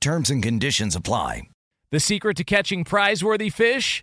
Terms and conditions apply. The secret to catching prize-worthy fish?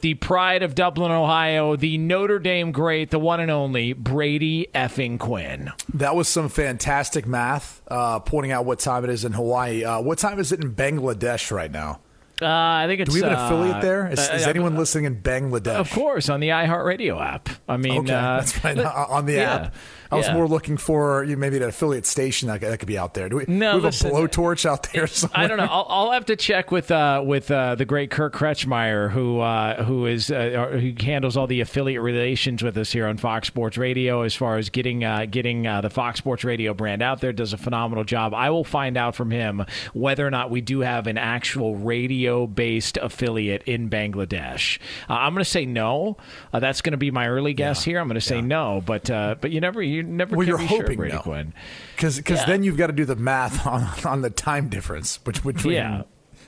The pride of Dublin, Ohio, the Notre Dame great, the one and only Brady effing Quinn. That was some fantastic math, uh, pointing out what time it is in Hawaii. Uh, what time is it in Bangladesh right now? Uh, I think it's. Do we have an uh, affiliate there? Is, is uh, anyone listening in Bangladesh? Of course, on the iHeartRadio app. I mean, Okay, uh, that's right. on the yeah, app. I was yeah. more looking for you maybe an affiliate station that, could- that could be out there. Do we, No, we have listen, a blowtorch out there somewhere? I don't know. I'll, I'll have to check with uh, with uh, the great Kirk Kretschmeyer, who uh, who is uh, who handles all the affiliate relations with us here on Fox Sports Radio, as far as getting uh, getting uh, the Fox Sports Radio brand out there. Does a phenomenal job. I will find out from him whether or not we do have an actual radio based affiliate in Bangladesh. Uh, I'm going to say no. Uh, that's going to be my early guess here. I'm going to say no, but uh, but you never you never Well, can you're be sure, hoping Brady no. Quinn. Because Yeah. then you've got to do the math on, on the time difference bet- between. Yeah.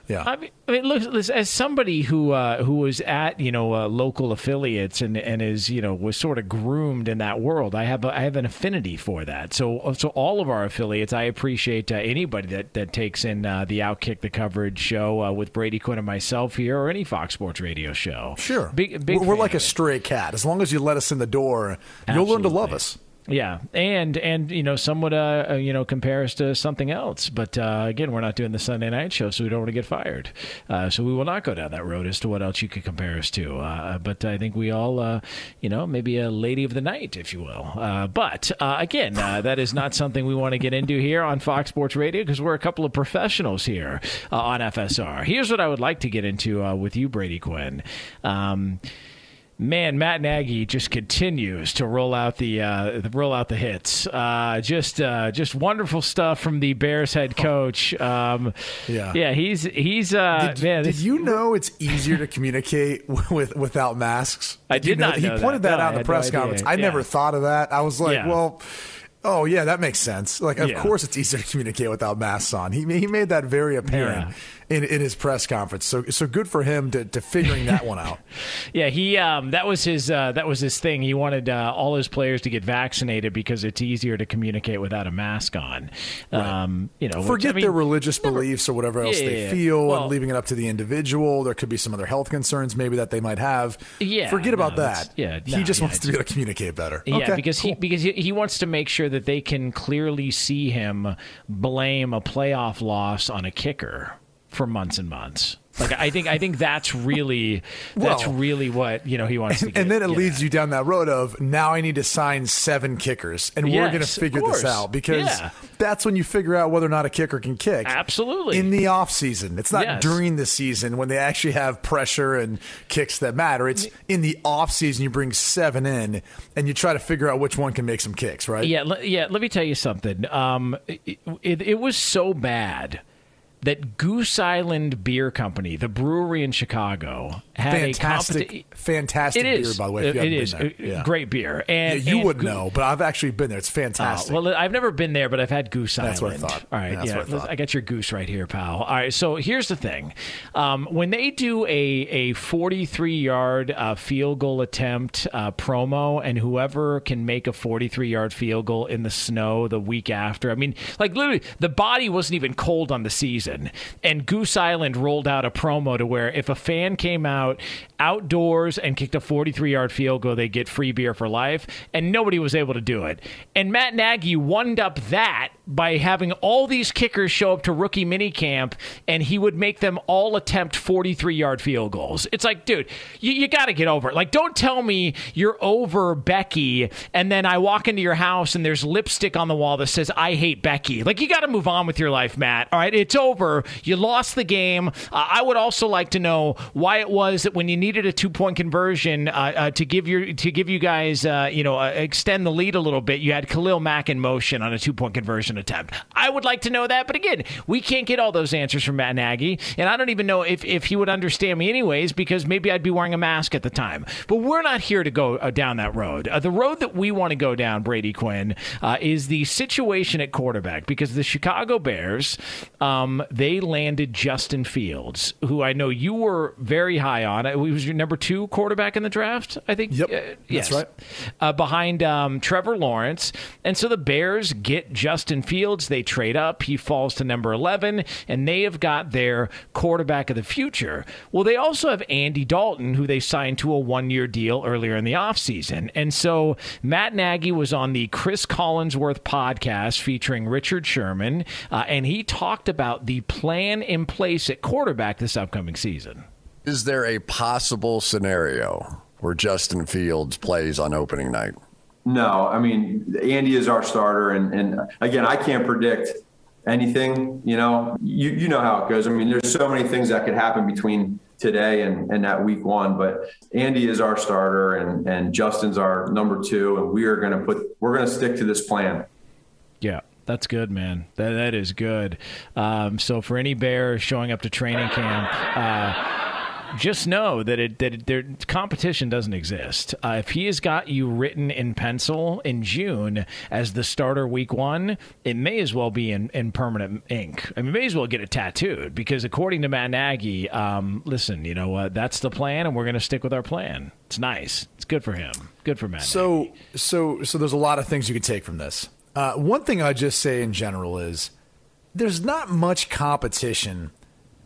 Yeah. I mean, I mean look, as somebody who uh, who was at you know uh, local affiliates and, and is you know was sort of groomed in that world, I have a, I have an affinity for that. So so all of our affiliates, I appreciate uh, anybody that, that takes in uh, the Outkick the coverage show uh, with Brady Quinn and myself here, or any Fox Sports Radio show. Sure. big big. we're, we're like a stray cat. As long as you let us in the door, you'll learn to love us. Yeah, and and you know some would uh, uh, you know compare us to something else, but uh, again we're not doing the Sunday night show, so we don't want to get fired. Uh, so we will not go down that road as to what else you could compare us to. Uh, but I think we all, uh, you know, maybe a lady of the night, if you will. Uh, but uh, again, uh, that is not something we want to get into here on Fox Sports Radio because we're a couple of professionals here uh, on FSR. Here's what I would like to get into uh, with you, Brady Quinn. Um, Man, Matt Nagy just continues to roll out the uh, roll out the hits. Uh, just uh, just wonderful stuff from the Bears head coach. Um, Yeah. yeah, he's he's uh, Did, man. did you know it's easier to communicate with without masks? I you did not He know pointed that. that, No, out in the had no press conference. I Yeah. never thought of that. I was like, Yeah. well. Oh yeah, that makes sense. Like, of Yeah. course, it's easier to communicate without masks on. He he made that very apparent in, in his press conference. So so good for him to, to figuring that one out. Yeah, he um, that was his uh, that was his thing. He wanted uh, all his players to get vaccinated because it's easier to communicate without a mask on. Um, you know, which, Forget I mean, their religious beliefs or whatever else Yeah, they yeah. feel, Well- and leaving it up to the individual. There could be some other health concerns maybe that they might have. Yeah, forget about no, that's- that. yeah, he no, just yeah, wants to be able to communicate better. Yeah, Okay, because he because he, he wants to make sure that they can clearly see him blame a playoff loss on a kicker for months and months. Like I think I think that's really that's Well, really what you know he wants to And, get. and then it leads you down that road of now I need to sign seven kickers, and we're going to figure this out because Yeah. that's when you figure out whether or not a kicker can kick. Absolutely. In the off season, it's not Yes. during the season when they actually have pressure and kicks that matter. It's in the off season you bring seven in, and you try to figure out which one can make some kicks. Right? Yeah, yeah. Let me tell you something. Um, it, it, it was so bad that Goose Island Beer Company, the brewery in Chicago, had Fantastic, a competi- fantastic It beer, by the way. If you it haven't is been there. Uh, Yeah. great beer. Yeah, And you and wouldn't know, but I've actually been there. It's Oh, fantastic. well, I've never been there, but I've had Goose That's what I thought. All right, Yeah, that's yeah, what I thought. I got your goose right here, pal. All right, so here's the thing: um, when they do a a 43 yard uh, field goal attempt uh, promo, and whoever can make a 43 yard field goal in the snow the week after, I mean, like literally, the body wasn't even cold on the season, and Goose Island rolled out a promo to where if a fan came out outdoors and kicked a 43 yard field goal, they get free beer for life, and nobody was able to do it. And Matt Nagy wound up that by having all these kickers show up to rookie minicamp, and he would make them all attempt 43 yard field goals. It's like, dude, you, you got to get over it. Like, don't tell me you're over Becky, and then I walk into your house and there's lipstick on the wall that says, I hate Becky. Like, you got to move on with your life, Matt. All right, it's over. You lost the game. Uh, I would also like to know why it was that when you needed a two point conversion uh, uh, to give your to give you guys uh, you know uh, extend the lead a little bit, you had Khalil Mack in motion on a two point conversion attempt. I would like to know that, but again, we can't get all those answers from Matt Nagy, and I don't even know if if he would understand me anyways because maybe I'd be wearing a mask at the time. But we're not here to go uh, down that road. The road that we want to go down, Brady Quinn, is the situation at quarterback because the Chicago Bears um, they landed Justin Fields, who I know you were very high on. Uh, He was your number two quarterback in the draft, I think. Yep, Uh, that's yes. right. Uh, behind um, Trevor Lawrence. And so the Bears get Justin Fields. They trade up. He falls to number 11, and they have got their quarterback of the future. Well, they also have Andy Dalton, who they signed to a one year deal earlier in the offseason. And so Matt Nagy was on the Cris Collinsworth podcast featuring Richard Sherman, uh, and he talked about the plan in place at quarterback this upcoming season. Is there a possible scenario where Justin Fields plays on opening night? No, I mean Andy is our starter, and, and again, I can't predict anything. You know, you you know how it goes. I mean, there's so many things that could happen between today and, and that week one. But Andy is our starter, and and Justin's our number two, and we are going to put we're going to stick to this plan. That's good, man. That that is good. Um, so for any bear showing up to training camp, uh, just know that it that it, their competition doesn't exist. Uh, if he has got you written in pencil in June as the starter week one, it may as well be in, in permanent ink. I mean, may as well get it tattooed because according to Matt Nagy, um, listen, you know what? That's the plan, and we're going to stick with our plan. It's nice. It's good for him. Good for Matt. So, so, so there's a lot of things you can take from this. Uh, one thing I just say in general is there's not much competition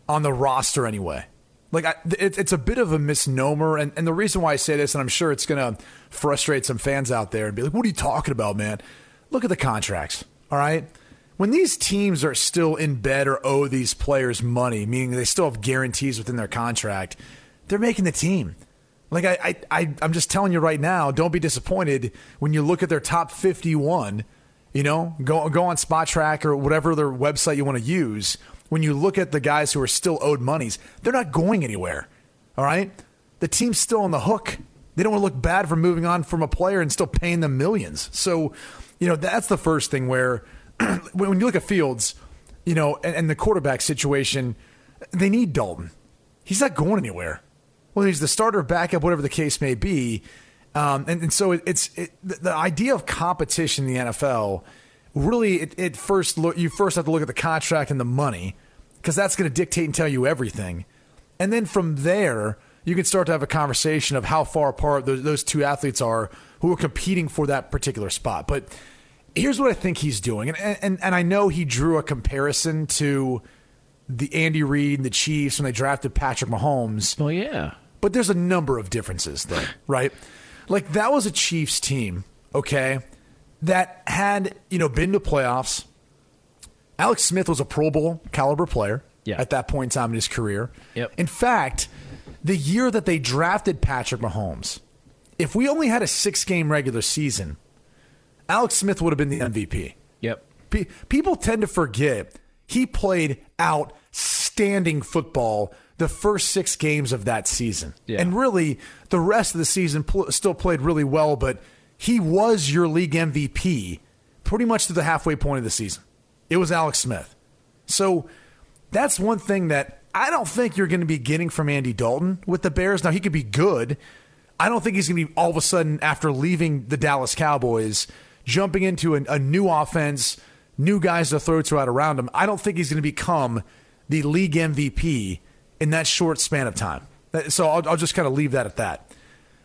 on the roster anyway. Like I, it, it's a bit of a misnomer, and, and the reason why I say this, and I'm sure it's going to frustrate some fans out there and be like, "What are you talking about, man?" Look at the contracts. All right, when these teams are still in bed or owe these players money, meaning they still have guarantees within their contract, they're making the team. Like I, I, I I'm just telling you right now, don't be disappointed when you look at their top 51. You know, go go on Spotrac or whatever their website you want to use. When you look at the guys who are still owed monies, they're not going anywhere. All right, the team's still on the hook. They don't want to look bad for moving on from a player and still paying them millions. So, you know, that's the first thing where when you look at Fields, you know, and, and the quarterback situation, they need Dalton. He's not going anywhere whether he's the starter, backup, whatever the case may be. Um, and, and so it, it's it, the, the idea of competition in the NFL. Really, it, it first look you first have to look at the contract and the money because that's going to dictate and tell you everything. And then from there, you can start to have a conversation of how far apart those, those two athletes are who are competing for that particular spot. But here's what I think he's doing, and and, and I know he drew a comparison to the Andy Reid and the Chiefs when they drafted Patrick Mahomes. Well, yeah. But there's a number of differences there, right? Like that was a Chiefs team, okay, that had, you know, been to playoffs. Alex Smith was a Pro Bowl caliber player, Yeah. at that point in time in his career. Yep. In fact, the year that they drafted Patrick Mahomes, if we only had a six game regular season, Alex Smith would have been the MVP. Yep. Pe- people tend to forget he played outstanding football the first six games of that season. Yeah. And really, the rest of the season pl- still played really well, but he was your league MVP pretty much to the halfway point of the season. It was Alex Smith. So that's one thing that I don't think you're going to be getting from Andy Dalton with the Bears. Now, he could be good. I don't think he's going to be all of a sudden, after leaving the Dallas Cowboys, jumping into a, a new offense, new guys to throw to out around him. I don't think he's going to become the league MVP in that short span of time. So I'll, I'll just kind of leave that at that.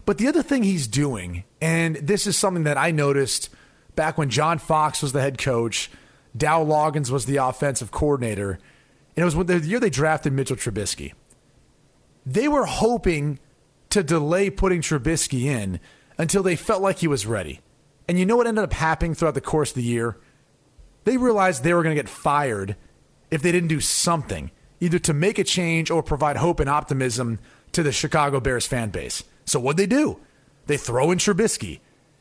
But the other thing he's doing, and this is something that I noticed back when John Fox was the head coach, Dowell Loggains was the offensive coordinator, and it was the year they drafted Mitchell Trubisky. They were hoping to delay putting Trubisky in until they felt like he was ready. And you know what ended up happening throughout the course of the year? They realized they were going to get fired if they didn't do something, either to make a change or provide hope and optimism to the Chicago Bears fan base. So what'd they do? They throw in Trubisky.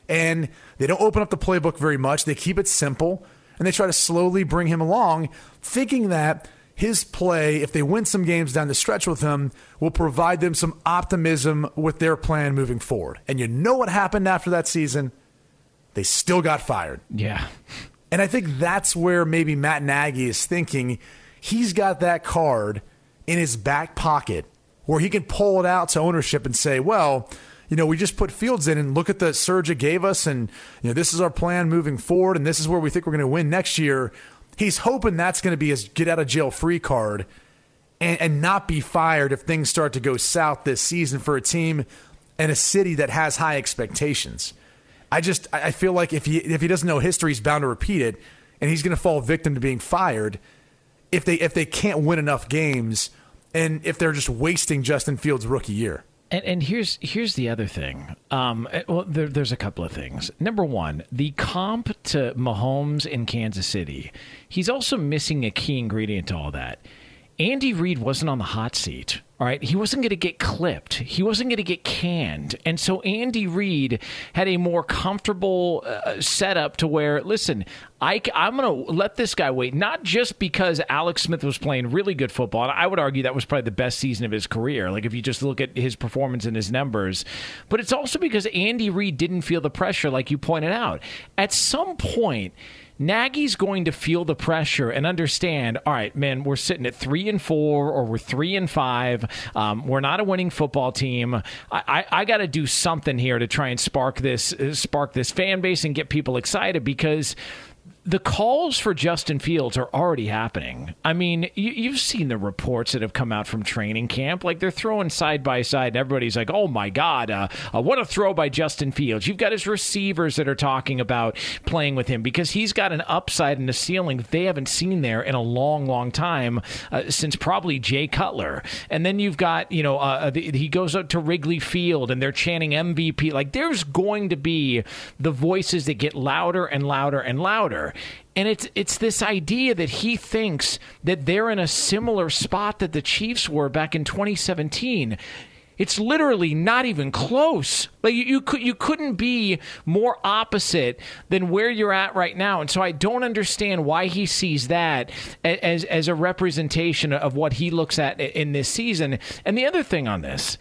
And they don't open up the playbook very much. They keep it simple and they try to slowly bring him along, thinking that his play, if they win some games down the stretch with him, will provide them some optimism with their plan moving forward. And you know what happened after that season? They still got fired. Yeah. And I think that's where maybe Matt Nagy is thinking he's got that card in his back pocket where he can pull it out to ownership and say, well, you know, we just put Fields in and look at the surge it gave us, and you know, this is our plan moving forward, and this is where we think we're going to win next year. He's hoping that's going to be his get out of jail free card and, and not be fired if things start to go south this season for a team and a city that has high expectations. I just I feel like if he if he doesn't know history, he's bound to repeat it, and he's going to fall victim to being fired if they if they can't win enough games and if they're just wasting Justin Fields' rookie year. And, and here's here's the other thing. Um, eh, well, there, there's a couple of things. Number one, the comp to Mahomes in Kansas City. He's also missing a key ingredient to all that. Andy Reid wasn't on the hot seat. All right, he wasn't going to get clipped. He wasn't going to get canned, and so Andy Reid had a more comfortable uh, setup to where, listen, I, am going to let this guy wait, not just because Alex Smith was playing really good football. And I would argue that was probably the best season of his career. Like if you just look at his performance and his numbers, but it's also because Andy Reid didn't feel the pressure, like you pointed out. At some point. Nagy's going to feel the pressure and understand. All right, man, we're sitting at three and four, or we're three and five. Um, we're not a winning football team. I, I, I got to do something here to try and spark this, uh, spark this fan base and get people excited because the calls for Justin Fields are already happening. I mean, you, have seen the reports that have come out from training camp. Like they're throwing side by side, and everybody's like, "Oh my God, uh, uh, what a throw by Justin Fields!" You've got his receivers that are talking about playing with him because he's got an upside and a ceiling that they haven't seen there in a long, long time uh, since probably Jay Cutler. And then you've got, you know, uh, the, he goes up to Wrigley Field and they're chanting MVP. Like there's going to be the voices that get louder and louder and louder. And it's it's this idea that he thinks that they're in a similar spot that the Chiefs were back in 2017. It's literally not even close. Like you, you could you couldn't be more opposite than where you're at right now. And so I don't understand why he sees that as as a representation of what he looks at in this season. And the other thing on this,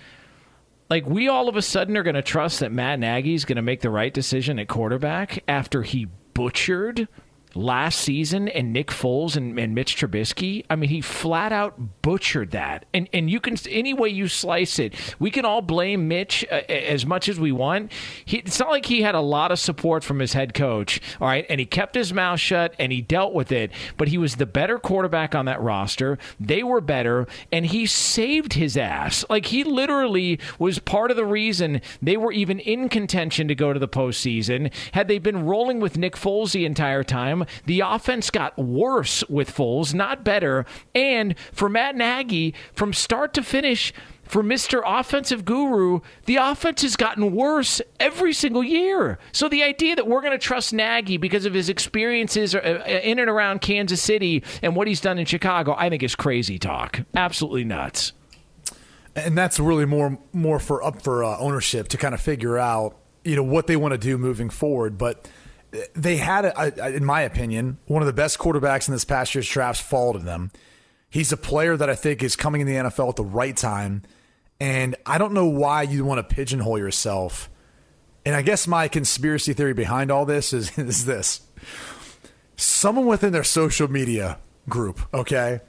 like we all of a sudden are going to trust that Matt Nagy's going to make the right decision at quarterback after he butchered last season and Nick Foles and, and Mitch Trubisky. I mean, he flat out butchered that. And and you can any way you slice it, we can all blame Mitch uh, as much as we want. He, it's not like he had a lot of support from his head coach, all right, and he kept his mouth shut and he dealt with it. But he was the better quarterback on that roster. They were better, and he saved his ass. Like he literally was part of the reason they were even in contention to go to the postseason. Had they been rolling with Nick Foles the entire time, the offense got worse with Foles, not better. And for Matt Nagy, from start to finish, for Mr. Offensive Guru, the offense has gotten worse every single year. So the idea that we're going to trust Nagy because of his experiences uh, uh, in and around Kansas City and what he's done in Chicago, I think is crazy talk. Absolutely nuts. And that's really more more for up for uh, ownership to kind of figure out, you know, what they want to do moving forward. But they had, a, a, in my opinion, one of the best quarterbacks in this past year's drafts fall to them. He's a player that I think is coming in the NFL at the right time. And I don't know why you want to pigeonhole yourself. And I guess my conspiracy theory behind all this is, is this someone within their social media group, okay,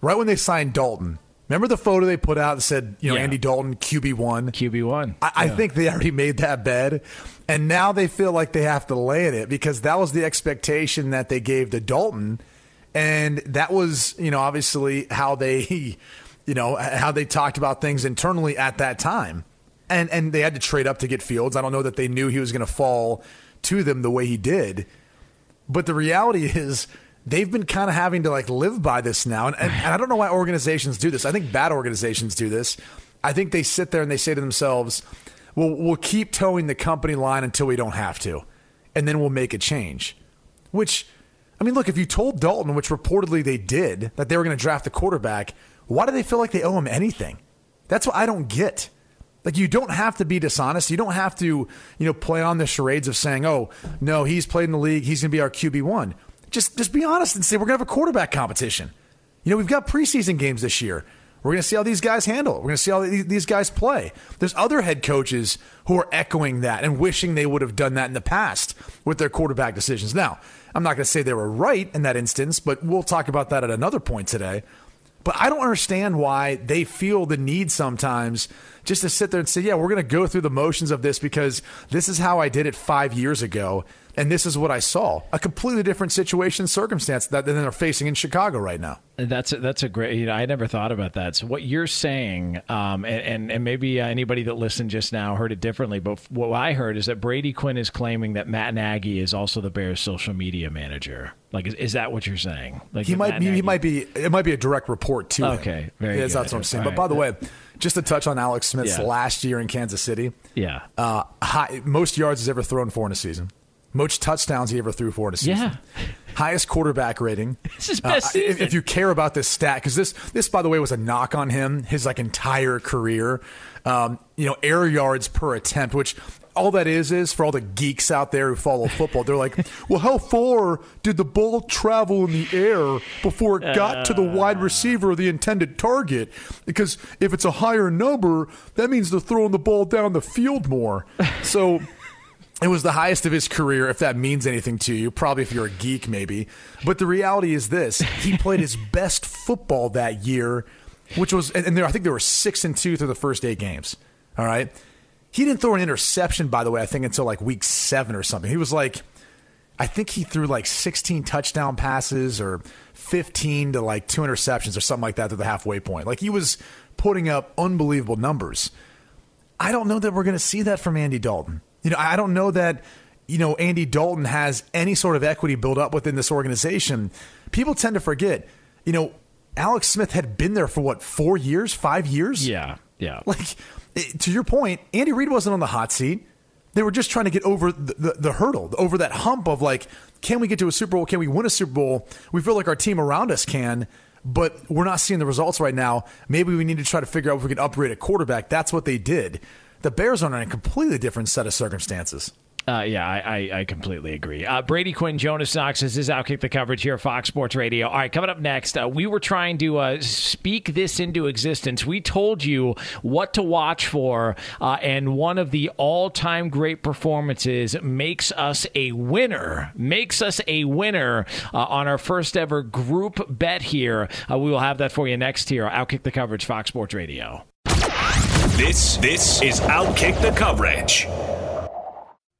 right when they signed Dalton, remember the photo they put out that said, you know, Yeah. Andy Dalton, QB1? QB1. I, I think they already made that bed. And now they feel like they have to lay in it because that was the expectation that they gave to Dalton. And that was, you know, obviously how they, you know, how they talked about things internally at that time. And and they had to trade up to get Fields. I don't know that they knew he was going to fall to them the way he did. But the reality is they've been kind of having to like live by this now. And, and, and I don't know why organizations do this. I think bad organizations do this. I think they sit there and they say to themselves, well, we'll keep toeing the company line until we don't have to. And then we'll make a change. Which, I mean, look, if you told Dalton, which reportedly they did, that they were going to draft the quarterback, why do they feel like they owe him anything? That's what I don't get. Like you don't have to be dishonest. You don't have to, you know, play on the charades of saying, "Oh, no, he's played in the league. He's going to be our QB one." Just, just be honest and say we're to have a quarterback competition. You know, we've got preseason games this year. We're going to see how these guys handle it. We're going to see how these these guys play. There's other head coaches who are echoing that and wishing they would have done that in the past with their quarterback decisions. Now, I'm not going to say they were right in that instance, but we'll talk about that at another point today. But I don't understand why they feel the need sometimes just to sit there and say, yeah, we're going to go through the motions of this because this is how I did it five years ago. And this is what I saw a completely different situation, circumstance that than they're facing in Chicago right now. That's a, that's a great. You know, I never thought about that. So what you're saying, um, and, and and maybe anybody that listened just now heard it differently, but what I heard is that Brady Quinn is claiming that Matt Nagy is also the Bears' social media manager. Like, is, is that what you're saying? Like He might Matt be, he Nagy- might be it might be a direct report to him. Okay, very Yes, good. that's what I'm saying. All But by the way, just to touch on Alex Smith's Yeah. last year in Kansas City, Yeah. uh, high, most yards he's ever thrown for in a season, most touchdowns he ever threw for in a season. Yeah. Highest quarterback rating. This is best Uh, if, season. if you care about this stat, because this, this by the way, was a knock on him his like entire career. Um, you know, air yards per attempt, which all that is is for all the geeks out there who follow football. They're like, well, how far did the ball travel in the air before it got to the wide receiver or the intended target? Because if it's a higher number, that means they're throwing the ball down the field more. So. It was the highest of his career, if that means anything to you. Probably if you're a geek, maybe. But the reality is this: he played his best football that year, which was, and there, I think there were six and two through the first eight games. All right, he didn't throw an interception, by the way. I think until like week seven or something. He was like, I think he threw like 16 touchdown passes or 15 to like two interceptions or something like that to the halfway point. Like he was putting up unbelievable numbers. I don't know that we're going to see that from Andy Dalton. You know, I don't know that you know Andy Dalton has any sort of equity built up within this organization. People tend to forget. You know, Alex Smith had been there for what four years, five years. Yeah. Yeah. Like to your point, Andy Reid wasn't on the hot seat. They were just trying to get over the, the, the hurdle, over that hump of like, can we get to a Super Bowl? Can we win a Super Bowl? We feel like our team around us can, but we're not seeing the results right now. Maybe we need to try to figure out if we can upgrade a quarterback. That's what they did. The Bears are in a completely different set of circumstances. Uh, yeah, I, I, I completely agree. Uh, Brady Quinn, Jonas Knox, this is Outkick the coverage here, Fox Sports Radio. All right, coming up next, uh, we were trying to uh, speak this into existence. We told you what to watch for, uh, and one of the all time great performances makes us a winner. Makes us a winner uh, on our first ever group bet here. We will have that for you next here. Outkick the coverage, Fox Sports Radio. This this is Outkick the coverage.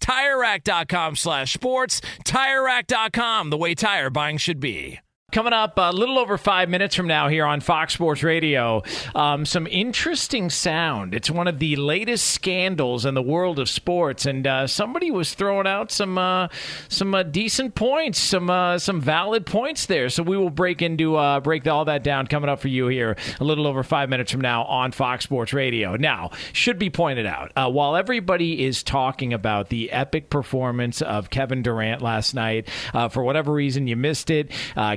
TireRack.com slash sports. TireRack.com, the way tire buying should be. Coming up a little over five minutes from now here on Fox Sports Radio, um, some interesting sound. It's one of the latest scandals in the world of sports, and uh, somebody was throwing out some uh, some uh, decent points, some uh, some valid points there. So we will break into uh, break all that down coming up for you here a little over five minutes from now on Fox Sports Radio. Now, should be pointed out uh, while everybody is talking about the epic performance of Kevin Durant last night, for whatever reason you missed it,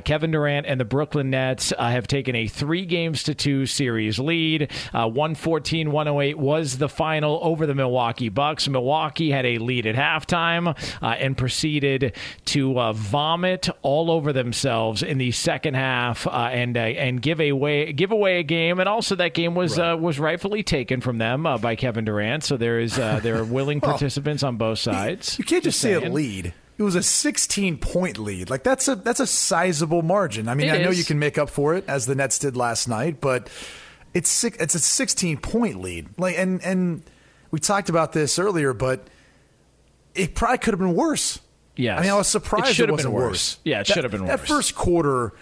Kevin. Kevin Durant and the Brooklyn Nets uh, have taken a three games to two series lead. Uh, 114 108 was the final over the Milwaukee Bucks. Milwaukee had a lead at halftime uh, and proceeded to uh, vomit all over themselves in the second half uh, and uh, and give away give away a game. And also that game was Right. was rightfully taken from them by Kevin Durant. So there is there are willing Well, participants on both sides. You can't just, say a lead. It was a 16 point lead. Like that's a that's a sizable margin. I mean, It I know is. you can make up for it as the Nets did last night, but it's six, it's a 16 point lead. Like and and we talked about this earlier, but it probably could have been worse. Yeah, I mean, I was surprised It it, should have wasn't been worse. worse. Yeah, it should have been That first quarter,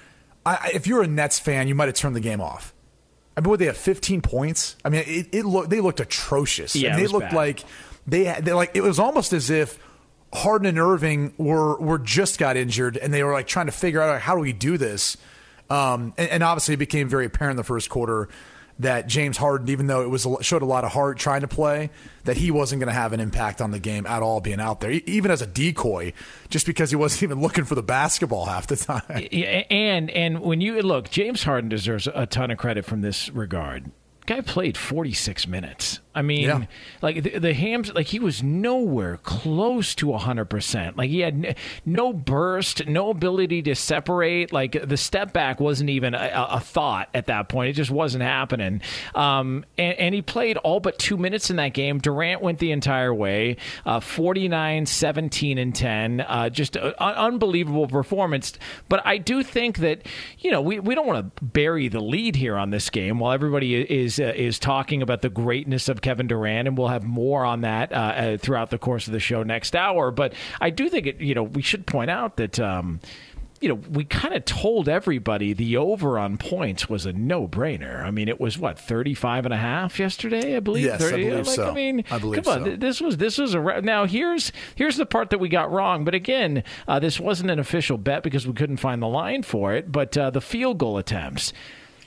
I, if you're a Nets fan, you might have turned the game off. I mean, what they have 15 points. I mean, it, it looked they looked atrocious. Yeah, and they looked bad. like they had they like it was almost as if Harden and Irving were were just got injured and they were like trying to figure out like, how do we do this. Um, and, and obviously, it became very apparent in the first quarter that James Harden, even though it was showed a lot of heart trying to play, that he wasn't going to have an impact on the game at all being out there, even as a decoy, just because he wasn't even looking for the basketball half the time. Yeah, and and when you look, James Harden deserves a ton of credit from this regard. Guy played 46 minutes. I mean, Yeah. like the, the hams, like he was nowhere close to 100%. Like he had n- no burst, no ability to separate. Like the step back wasn't even a, a thought at that point. It just wasn't happening. Um, and, and he played all but two minutes in that game. Durant went the entire way, uh, 49, 17, and 10. Uh, just an unbelievable performance. But I do think that, you know, we, we don't want to bury the lead here on this game while everybody is uh, is talking about the greatness of Kevin Durant, and we'll have more on that uh, uh, throughout the course of the show next hour. But I do think it, you know we should point out that. Um, you know, we kind of told everybody the over on points was a no-brainer. I mean, it was what 35 and a half yesterday, I believe. Yes, I believe like, so. I mean, I believe come on, so. this was this was a now here's here's the part that we got wrong. But again, uh, this wasn't an official bet because we couldn't find the line for it. But uh, the field goal attempts,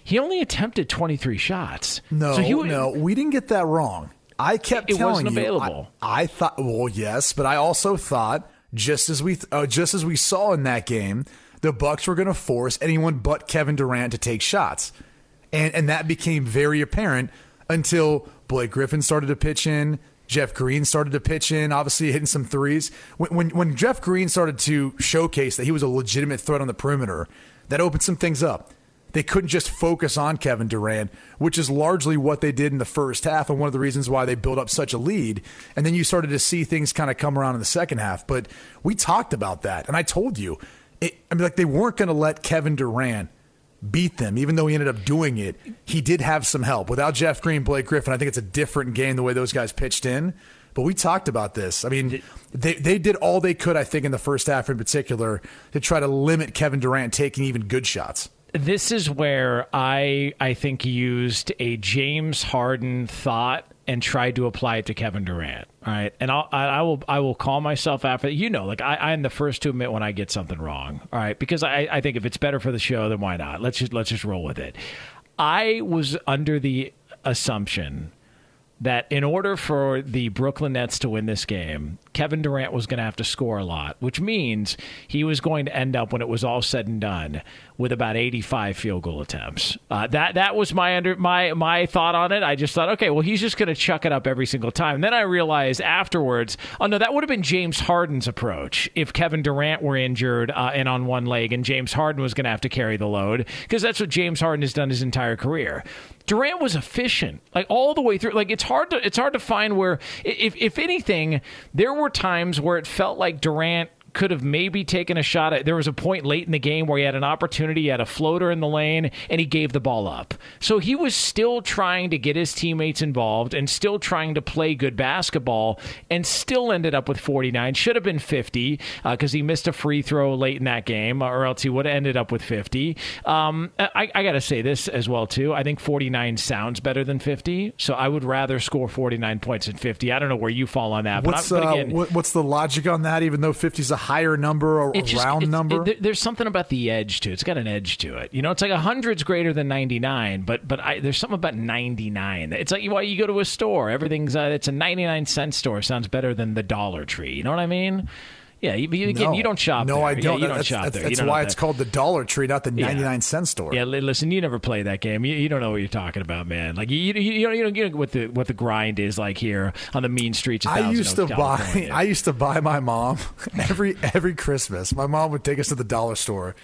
he only attempted 23 shots. No, so he, no, we didn't get that wrong. I kept It telling wasn't you. available. I, I thought, well, yes, but I also thought just as we uh, just as we saw in that game, the Bucks were going to force anyone but Kevin Durant to take shots, and and that became very apparent until Blake Griffin started to pitch in. Jeff Green started to pitch in, obviously hitting some threes. When, when when Jeff Green started to showcase that he was a legitimate threat on the perimeter, that opened some things up. They couldn't just focus on Kevin Durant, which is largely what they did in the first half, and one of the reasons why they built up such a lead. And then you started to see things kind of come around in the second half. But we talked about that, and I told you, it, I mean, like they weren't going to let Kevin Durant beat them, even though he ended up doing it. He did have some help without Jeff Green, Blake Griffin. I think it's a different game the way those guys pitched in. But we talked about this. I mean, they they did all they could, I think, in the first half in particular, to try to limit Kevin Durant taking even good shots. This is where I I think used a James Harden thought and tried to apply it to Kevin Durant. All right, and I'll, I, I will I will call myself after you know like I, I'm the first to admit when I get something wrong. All right, because I, I think if it's better for the show, then why not? Let's just let's just roll with it. I was under the assumption that in order for the Brooklyn Nets to win this game, Kevin Durant was going to have to score a lot, which means he was going to end up when it was all said and done with about 85 field goal attempts. Uh, that that was my under my my thought on it. I just thought, okay, well, he's just going to chuck it up every single time. And then I realized afterwards, oh no, that would have been James Harden's approach if Kevin Durant were injured uh, and on one leg, and James Harden was going to have to carry the load because that's what James Harden has done his entire career. Durant was efficient, like all the way through. Like it's hard to it's hard to find where, if if anything, there were times where it felt like Durant could have maybe taken a shot at. There was a point late in the game where he had an opportunity, he had a floater in the lane, and he gave the ball up. So he was still trying to get his teammates involved and still trying to play good basketball, and still ended up with 49. Should have been 50 because he missed a free throw late in that game, or else he would have ended up with 50. Um, I, I got to say this as well too. I think 49 sounds better than 50, so I would rather score 49 points than 50. I don't know where you fall on that, What's but, I, but uh, again, what, what's the logic on that? Even though 50 is a higher number or a just- round number, it- there's something about the edge to it. It's got an edge to it. You know, it's like a hundred's greater than 99, but but I, there's something about 99. It's like why you go to a store, everything's uh, it's a 99 cent store. Sounds better than the Dollar Tree. You know what I mean? Yeah, you, you, again, no. you don't shop. No, there. I don't. you don't that's shop that's, there. That's why it's to- called the Dollar Tree, not the Yeah. 99 cent store. Yeah, listen, you never play that game. You, you don't know what you're talking about, man. Like you, you, you, don't, you don't get what the what the grind is like here on the mean streets. Of I used to Oaks, buy. I used to buy my mom every every Christmas. My mom would take us to the dollar store,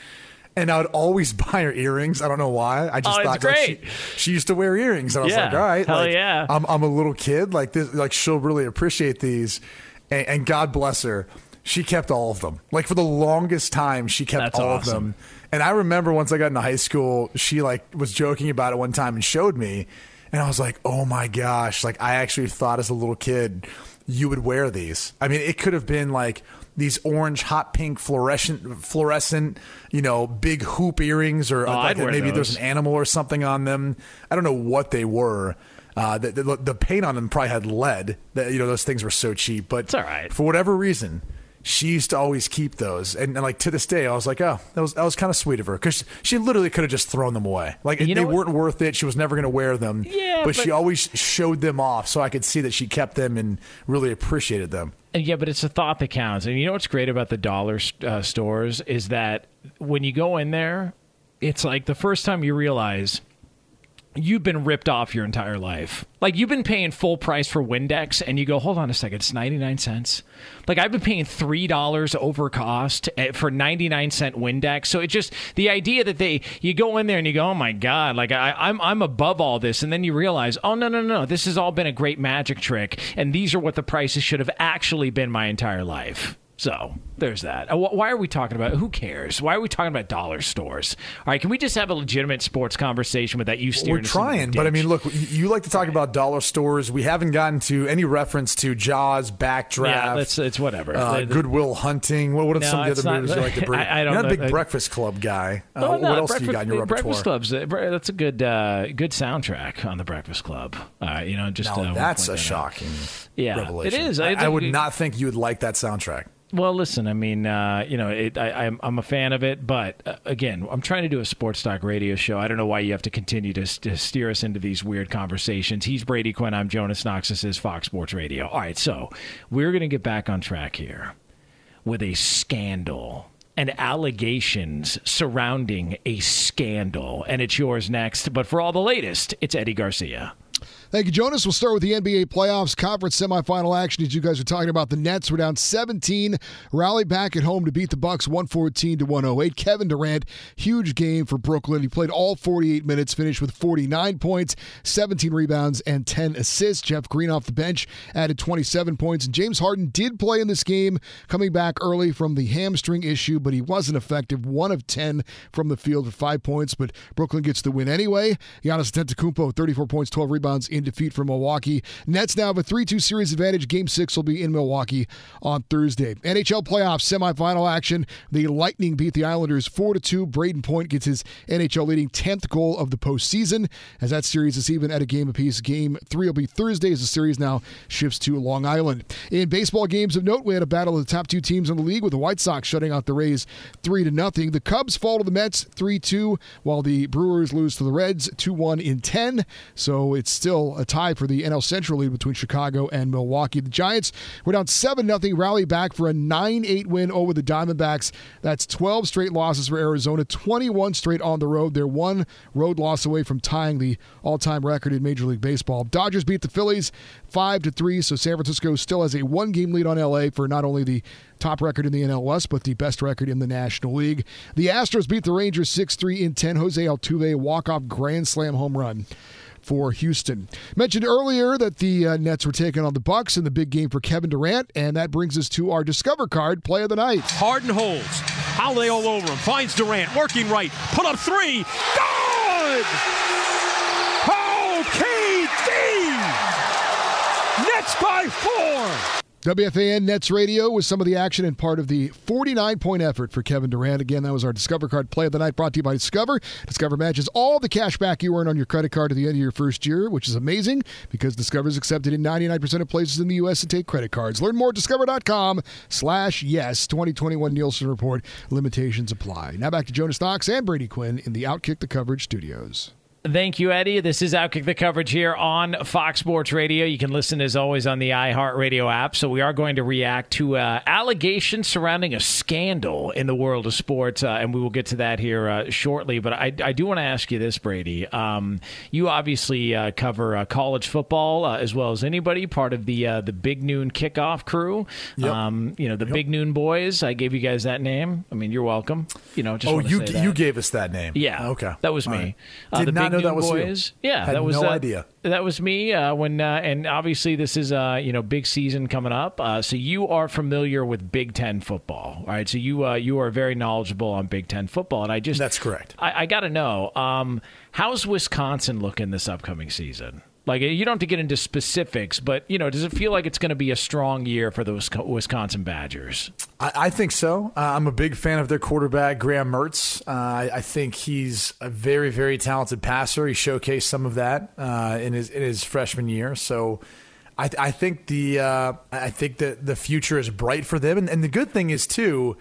and I would always buy her earrings. I don't know why. I just Oh, thought like, she, she used to wear earrings, and I was Yeah, like, all right, hell like, yeah. I'm I'm a little kid. Like this, like she'll really appreciate these, and, and God bless her. She kept all of them. Like for the longest time, she kept That's all awesome. of them. And I remember once I got into high school, she like was joking about it one time and showed me. And I was like, oh my gosh! Like I actually thought as a little kid you would wear these. I mean, it could have been like these orange, hot pink, fluorescent, fluorescent, you know, big hoop earrings, or Oh, like maybe there's an animal or something on them. I don't know what they were. Uh, the, the, the paint on them probably had lead. That you know, those things were so cheap. But It's all right. for whatever reason. She used to always keep those, and, and like to this day, I was like, "Oh, that was that was kind of sweet of her," because she literally could have just thrown them away. Like You they weren't worth it. She was never going to wear them. Yeah, but, she always showed them off, so I could see that she kept them and really appreciated them. And yeah, but it's a thought that counts. And you know what's great about the dollar uh, stores is that when you go in there, it's like the first time you realize you've been ripped off your entire life. Like you've been paying full price for Windex, and you go, hold on a second, it's ninety nine cents. Like I've been paying three dollars over cost eh, for ninety nine cent Windex. So it just the idea that they you go in there and you go, oh my god, like I, I'm I'm above all this, and then you realize, oh no no no, this has all been a great magic trick, and these are what the prices should have actually been my entire life. So there's that. Uh, Why are we talking about? Who cares? Why are we talking about dollar stores? All right, can we just have a legitimate sports conversation without you steering? We're trying, but I mean, look, you like to talk about dollar stores. We haven't gotten to any reference to Jaws, Backdraft. Yeah, that's- it's whatever. Uh, The- the- Goodwill Hunting. What, what are No, some of the other movies you like to bring? I- I don't You're not a big I- Breakfast Club guy. Uh, Oh, what no, else do you got in your Breakfast, repertoire? Breakfast Club's uh, that's a good uh, good soundtrack on the Breakfast Club. Uh, you know, just that's a that out. Yeah, revelation. it is. I, I I would think- not think you would like that soundtrack. Well, listen, I mean, uh, you know, it, I, I'm, I'm a fan of it, but uh, again, I'm trying to do a sports talk radio show. I don't know why you have to continue to, to steer us into these weird conversations. He's Brady Quinn. I'm Jonas Knox. This is Fox Sports Radio. All right, so we're going to get back on track here with a scandal and allegations surrounding a scandal, and it's yours next. But for all the latest, it's Eddie Garcia. Thank you, Jonas. We'll start with the NBA playoffs conference semifinal action. As you guys are talking about, the Nets were down 17, rallied back at home to beat the Bucks 114 to 108. Kevin Durant, huge game for Brooklyn. He played all 48 minutes, finished with 49 points, 17 rebounds, and 10 assists. Jeff Green off the bench added 27 points. And James Harden did play in this game, coming back early from the hamstring issue, but he wasn't effective. One of 10 from the field for five points, but Brooklyn gets the win anyway. Giannis Antetokounmpo, 34 points, 12 rebounds in defeat for Milwaukee. Nets now have a 3-2 series advantage. Game six will be in Milwaukee on Thursday. NHL playoffs semifinal action. The Lightning beat the Islanders 4-2. Brayden Point gets his NHL leading 10th goal of the postseason. As that series is even at a game apiece. Game three will be Thursday as the series now shifts to Long Island. In baseball games of note, we had a battle of the top two teams in the league with the White Sox shutting out the Rays 3 to nothing. The Cubs fall to the Mets 3-2 while the Brewers lose to the Reds 2-1 in 10. So it's still a tie for the NL Central lead between Chicago and Milwaukee. The Giants were down 7 0, rally back for a 9 8 win over the Diamondbacks. That's 12 straight losses for Arizona, 21 straight on the road. They're one road loss away from tying the all time record in Major League Baseball. Dodgers beat the Phillies 5 to 3, so San Francisco still has a one game lead on LA for not only the top record in the NL West, but the best record in the National League. The Astros beat the Rangers 6 3 in 10. Jose Altuve walk off grand slam home run for Houston. Mentioned earlier that the uh, Nets were taking on the Bucks in the big game for Kevin Durant, and that brings us to our Discover Card play of the night. Harden holds. Holiday all over him. Finds Durant. Working right. Put up three. Good! Oh, KD! Nets by four. WFAN Nets Radio was some of the action and part of the 49 point effort for Kevin Durant. Again, that was our Discover Card play of the night brought to you by Discover. Discover matches all the cash back you earn on your credit card at the end of your first year, which is amazing because Discover is accepted in 99% of places in the U.S. to take credit cards. Learn more at discover.com slash yes. 2021 Nielsen Report. Limitations apply. Now back to Jonas Knox and Brady Quinn in the Outkick the Coverage studios. Thank you, Eddie. This is Outkick the coverage here on Fox Sports Radio. You can listen as always on the iHeartRadio app. So we are going to react to uh, allegations surrounding a scandal in the world of sports, uh, and we will get to that here uh, shortly. But I, I do want to ask you this, Brady. Um, you obviously uh, cover uh, college football uh, as well as anybody, part of the uh, the Big Noon Kickoff crew. Yep. Um, you know the Big Noon Boys. I gave you guys that name. I mean, you're welcome. You know, just oh, you you gave us that name. Yeah, Okay. that was All me. right. Did the not know that was you. Yeah, Had that was no uh, idea. That was me. Uh, when uh, and obviously this is uh, you know big season coming up. Uh, so you are familiar with Big Ten football, right? So you uh, you are very knowledgeable on Big Ten football, and I just That's correct. I, I got to know um, how's Wisconsin looking this upcoming season. Like you don't have to get into specifics, but you know, does it feel like it's going to be a strong year for Wisco- Wisconsin Badgers? I, I think so. Uh, I'm a big fan of their quarterback, Graham Mertz. Uh, I, I think he's a very, very talented passer. He showcased some of that uh, in his in his freshman year. So. I, I think the uh, I think that the future is bright for them, and, and the good thing is too,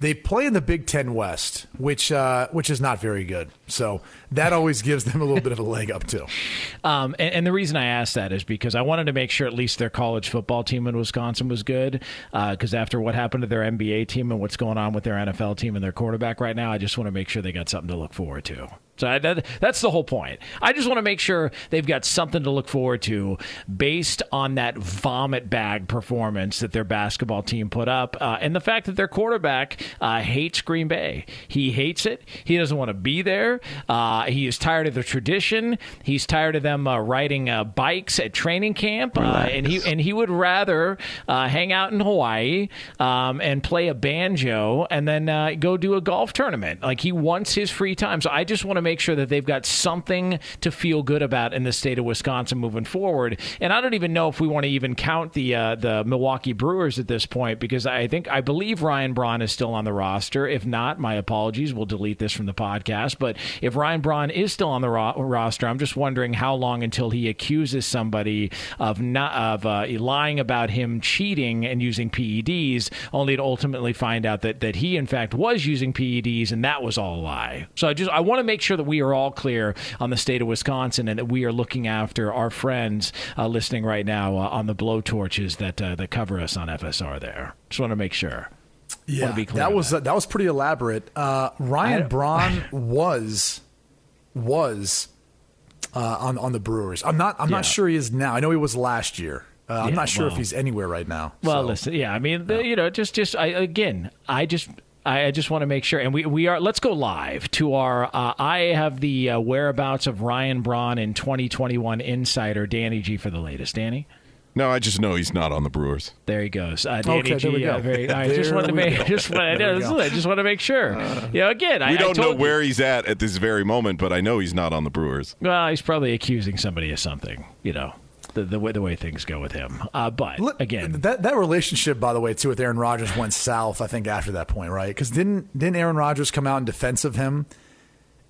they play in the Big Ten West, which uh, which is not very good. So that always gives them a little bit of a leg up too. Um, and, and the reason I asked that is because I wanted to make sure at least their college football team in Wisconsin was good. Because after what happened to their NBA team and what's going on with their NFL team and their quarterback right now, I just want to make sure they got something to look forward to. So I, that, that's the whole point. I just want to make sure they've got something to look forward to based on that vomit bag performance that their basketball team put up, uh, and the fact that their quarterback uh, hates Green Bay. He hates it. He doesn't want to be there. Uh, he is tired of the tradition. He's tired of them uh, riding uh, bikes at training camp, uh, and he and he would rather uh, hang out in Hawaii um, and play a banjo and then uh, go do a golf tournament. Like he wants his free time. So I just want to make sure that they've got something to feel good about in the state of Wisconsin moving forward. And I don't even know if we want to even count the uh, the Milwaukee Brewers at this point because I think I believe Ryan Braun is still on the roster. If not, my apologies. We'll delete this from the podcast. But if Ryan Braun is still on the ro- roster, I'm just wondering how long until he accuses somebody of not of uh, lying about him cheating and using PEDs, only to ultimately find out that that he in fact was using PEDs and that was all a lie. So I just I want to make sure that we are all clear on the state of Wisconsin and that we are looking after our friends uh, listening right now uh, on the blowtorches that uh, that cover us on FSR. There, just want to make sure. Yeah, Wanna be clear that was that was pretty elaborate. Uh, Ryan Braun was was uh, on on the Brewers. I'm not I'm Yeah. not sure he is now. I know he was last year. Uh, I'm not sure if he's anywhere right now. Well, So- listen, yeah, I mean, the, you know, just, just, I again, I just. I I just want to make sure, and we, we are. Let's go live to our. Uh, I have the uh, whereabouts of Ryan Braun in 2021 Insider Danny G for the latest. Danny, No, I just know he's not on the Brewers. there he goes. Uh, Danny Okay, G. there we go. uh, very, I just want to make. Just want, There we to. I just want to make sure. you know, again, I, we I don't know told you- where he's at at this very moment, but I know he's not on the Brewers. Well, he's probably accusing somebody of something. You know, the the way the way things go with him. Uh, but Look, again, that that relationship, by the way, too, with Aaron Rodgers went south. I think after that point, right? Because didn't didn't Aaron Rodgers come out in defense of him,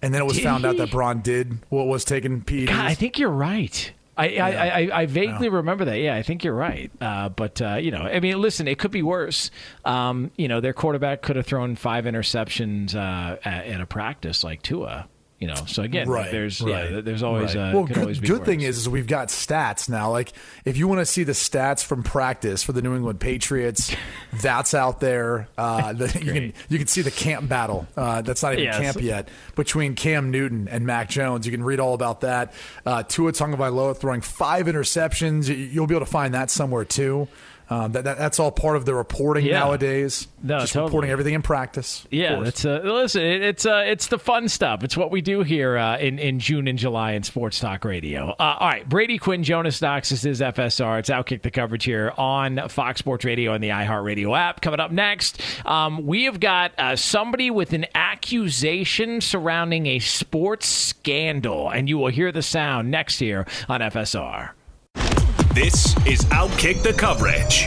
and then it was Did found out that Braun did what was taking PEDs. God, I think you're right. I, I, I, I vaguely remember that. Yeah, I think you're right. Uh, but uh, you know, I mean, listen, it could be worse. Um, you know, their quarterback could have thrown five interceptions uh, at, at a practice like Tua. You know, so again, right, there's right, yeah, there's always right. uh, well. Good, always good thing is, is we've got stats now. Like if you want to see the stats from practice for the New England Patriots, that's out there. Uh, the, you can you can see the camp battle. Uh, that's not even Yes. camp yet between Cam Newton and Mac Jones. You can read all about that. Uh, Tua Tagovailoa throwing five interceptions. You'll be able to find that somewhere too. Um, that, that, that's all part of the reporting Yeah. nowadays. No, just totally. reporting everything in practice. Yeah, it's uh, listen. It, it's uh, it's the fun stuff. It's what we do here uh, in in June and July in Sports Talk Radio. Uh, all right, Brady Quinn, Jonas Knox. This is FSR. It's outkick the coverage here on Fox Sports Radio and the iHeartRadio app. Coming up next, um, we have got uh, somebody with an accusation surrounding a sports scandal, and you will hear the sound next here on FSR. This is Outkick the Coverage.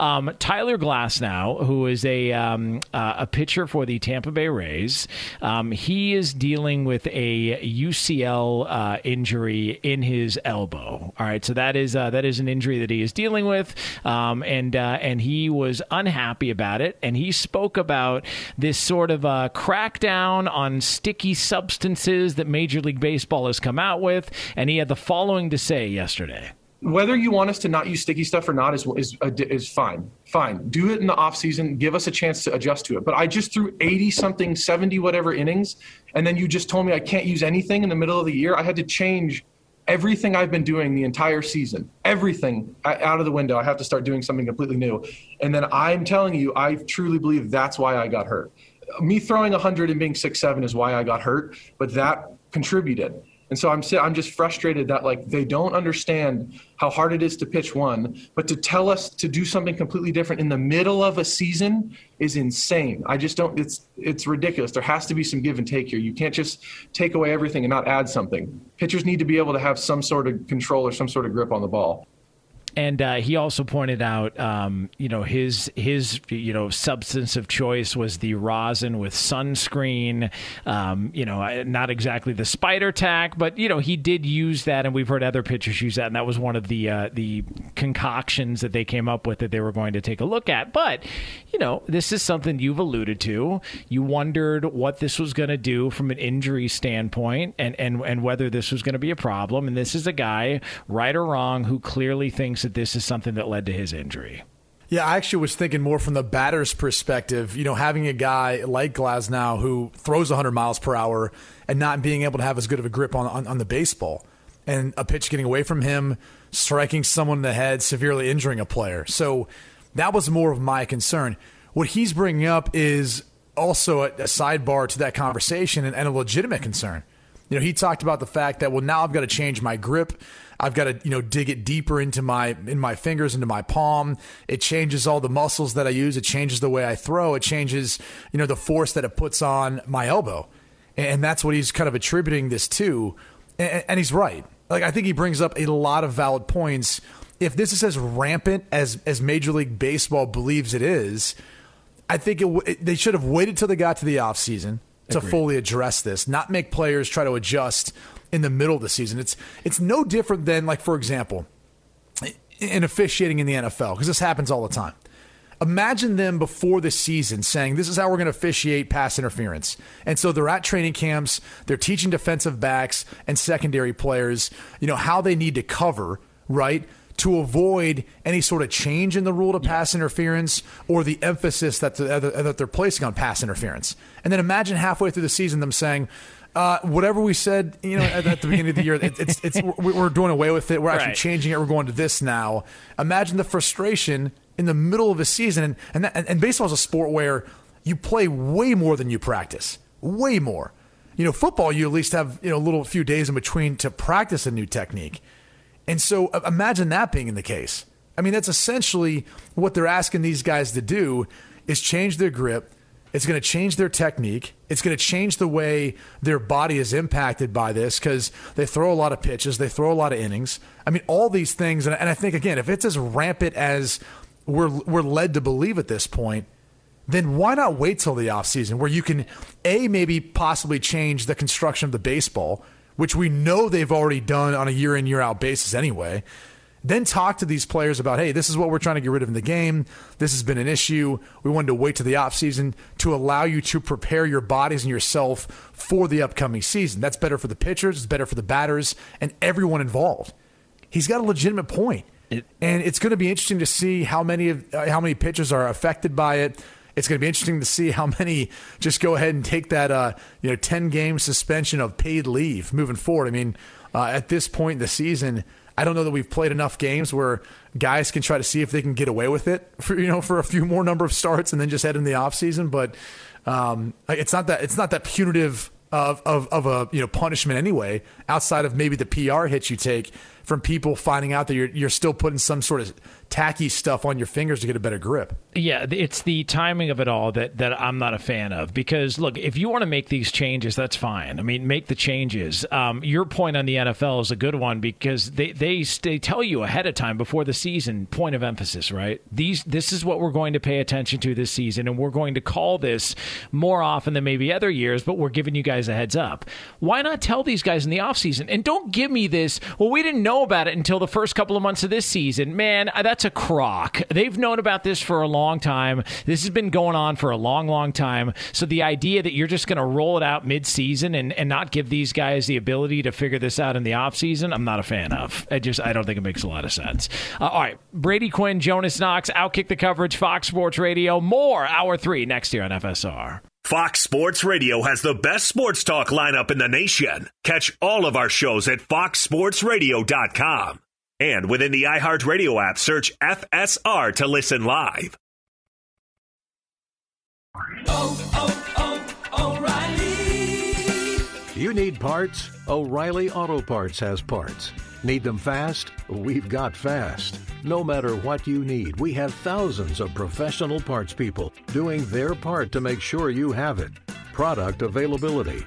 Um, Tyler Glasnow, who is a um, uh, a pitcher for the Tampa Bay Rays, um, he is dealing with a UCL uh, injury in his elbow. All right, so that is uh, that is an injury that he is dealing with, um, and uh, and he was unhappy about it, and he spoke about this sort of uh, crackdown on sticky substances that Major League Baseball has come out with, and he had the following to say yesterday whether you want us to not use sticky stuff or not is is is fine. Fine. Do it in the off season. Give us a chance to adjust to it. But I just threw 80 something, 70 whatever innings, and then you just told me I can't use anything in the middle of the year. I had to change everything I've been doing the entire season. Everything out of the window. I have to start doing something completely new. And then I'm telling you, I truly believe that's why I got hurt. Me throwing 100 and being six seven is why I got hurt, but that contributed And so I'm I'm just frustrated that like they don't understand how hard it is to pitch one, but to tell us to do something completely different in the middle of a season is insane. I just don't. It's it's ridiculous. There has to be some give and take here. You can't just take away everything and not add something. Pitchers need to be able to have some sort of control or some sort of grip on the ball. And uh, he also pointed out, um, you know, his his you know substance of choice was the rosin with sunscreen. Um, you know, not exactly the spider tack, but you know he did use that, and we've heard other pitchers use that, and that was one of the uh, the concoctions that they came up with that they were going to take a look at. But you know, this is something you've alluded to. You wondered what this was going to do from an injury standpoint, and and and whether this was going to be a problem. And this is a guy, right or wrong, who clearly thinks that this is something that led to his injury. Yeah, I actually was thinking more from the batter's perspective. You know, having a guy like Glasnow who throws 100 miles per hour and not being able to have as good of a grip on, on, on the baseball, and a pitch getting away from him, striking someone in the head, severely injuring a player. So that was more of my concern. What he's bringing up is also a, a sidebar to that conversation and, and a legitimate concern. You know, he talked about the fact that well, now I've got to change my grip. I've got to you know dig it deeper into my in my fingers into my palm. It changes all the muscles that I use. It changes the way I throw. It changes you know the force that it puts on my elbow, and that's what he's kind of attributing this to. And, and he's right. Like I think he brings up a lot of valid points. If this is as rampant as as Major League Baseball believes it is, I think it, it, they should have waited till they got to the offseason to Agreed. fully address this, not make players try to adjust in the middle of the season. It's it's no different than like for example, in officiating in the NFL because this happens all the time. Imagine them before the season saying, This is how we're going to officiate pass interference. And so they're at training camps, they're teaching defensive backs and secondary players, you know, how they need to cover, right? To avoid any sort of change in the rule to pass interference or the emphasis that, the, that they're placing on pass interference. And then imagine halfway through the season them saying, uh, whatever we said, you know, at, at the beginning of the year, it, it's it's we're, doing away with it. We're actually Right. changing it. We're going to this now. Imagine the frustration in the middle of a season, and and, that, and baseball is a sport where you play way more than you practice, way more. You know, football you at least have you know a little few days in between to practice a new technique, and so uh, imagine that being in the case. I mean, that's essentially what they're asking these guys to do is change their grip. It's going to change their technique. It's going to change the way their body is impacted by this because they throw a lot of pitches, they throw a lot of innings. I mean, all these things. And, I think, again, if it's as rampant as we're, we're led to believe at this point, then why not wait till the offseason where you can, A, maybe possibly change the construction of the baseball, which we know they've already done on a year in, year out basis anyway. Then talk to these players about, hey, this is what we're trying to get rid of in the game. This has been an issue. We wanted to wait to the offseason to allow you to prepare your bodies and yourself for the upcoming season. That's better for the pitchers, it's better for the batters, and everyone involved. He's got a legitimate point. and it's going to be interesting to see how many of uh, how many pitchers are affected by it. It's going to be interesting to see how many just go ahead and take that uh, you know ten game suspension of paid leave moving forward. I mean, uh, at this point in the season, I don't know that we've played enough games where guys can try to see if they can get away with it for you know for a few more number of starts and then just head in the offseason. But um, it's not that it's not that punitive of, of of a you know punishment anyway. Outside of maybe the PR hits you take from people finding out that you're you're still putting some sort of tacky stuff on your fingers to get a better grip. Yeah, it's the timing of it all that, that I'm not a fan of. Because look, if you want to make these changes, that's fine. I mean, make the changes. Um, your point on the NFL is a good one because they they they tell you ahead of time before the season. Point of emphasis, right? These this is what we're going to pay attention to this season, and we're going to call this more often than maybe other years. But we're giving you guys a heads up. Why not tell these guys in the offseason? And don't give me this. Well, we didn't know about it until the first couple of months of this season. Man, that's a crock. They've known about this for a long time. This has been going on for a long, long time. So the idea that you're just going to roll it out mid-season and, and not give these guys the ability to figure this out in the offseason, I'm not a fan of. I just I don't think it makes a lot of sense. Uh, all right, Brady Quinn, Jonas Knox, outkick the coverage, Fox Sports Radio. More hour three next year on FSR. Fox Sports Radio has the best sports talk lineup in the nation. Catch all of our shows at foxsportsradio.com. And within the iHeartRadio app, search FSR to listen live. Oh, oh, oh, O'Reilly. You need parts? O'Reilly Auto Parts has parts. Need them fast? We've got fast. No matter what you need, we have thousands of professional parts people doing their part to make sure you have it. Product availability.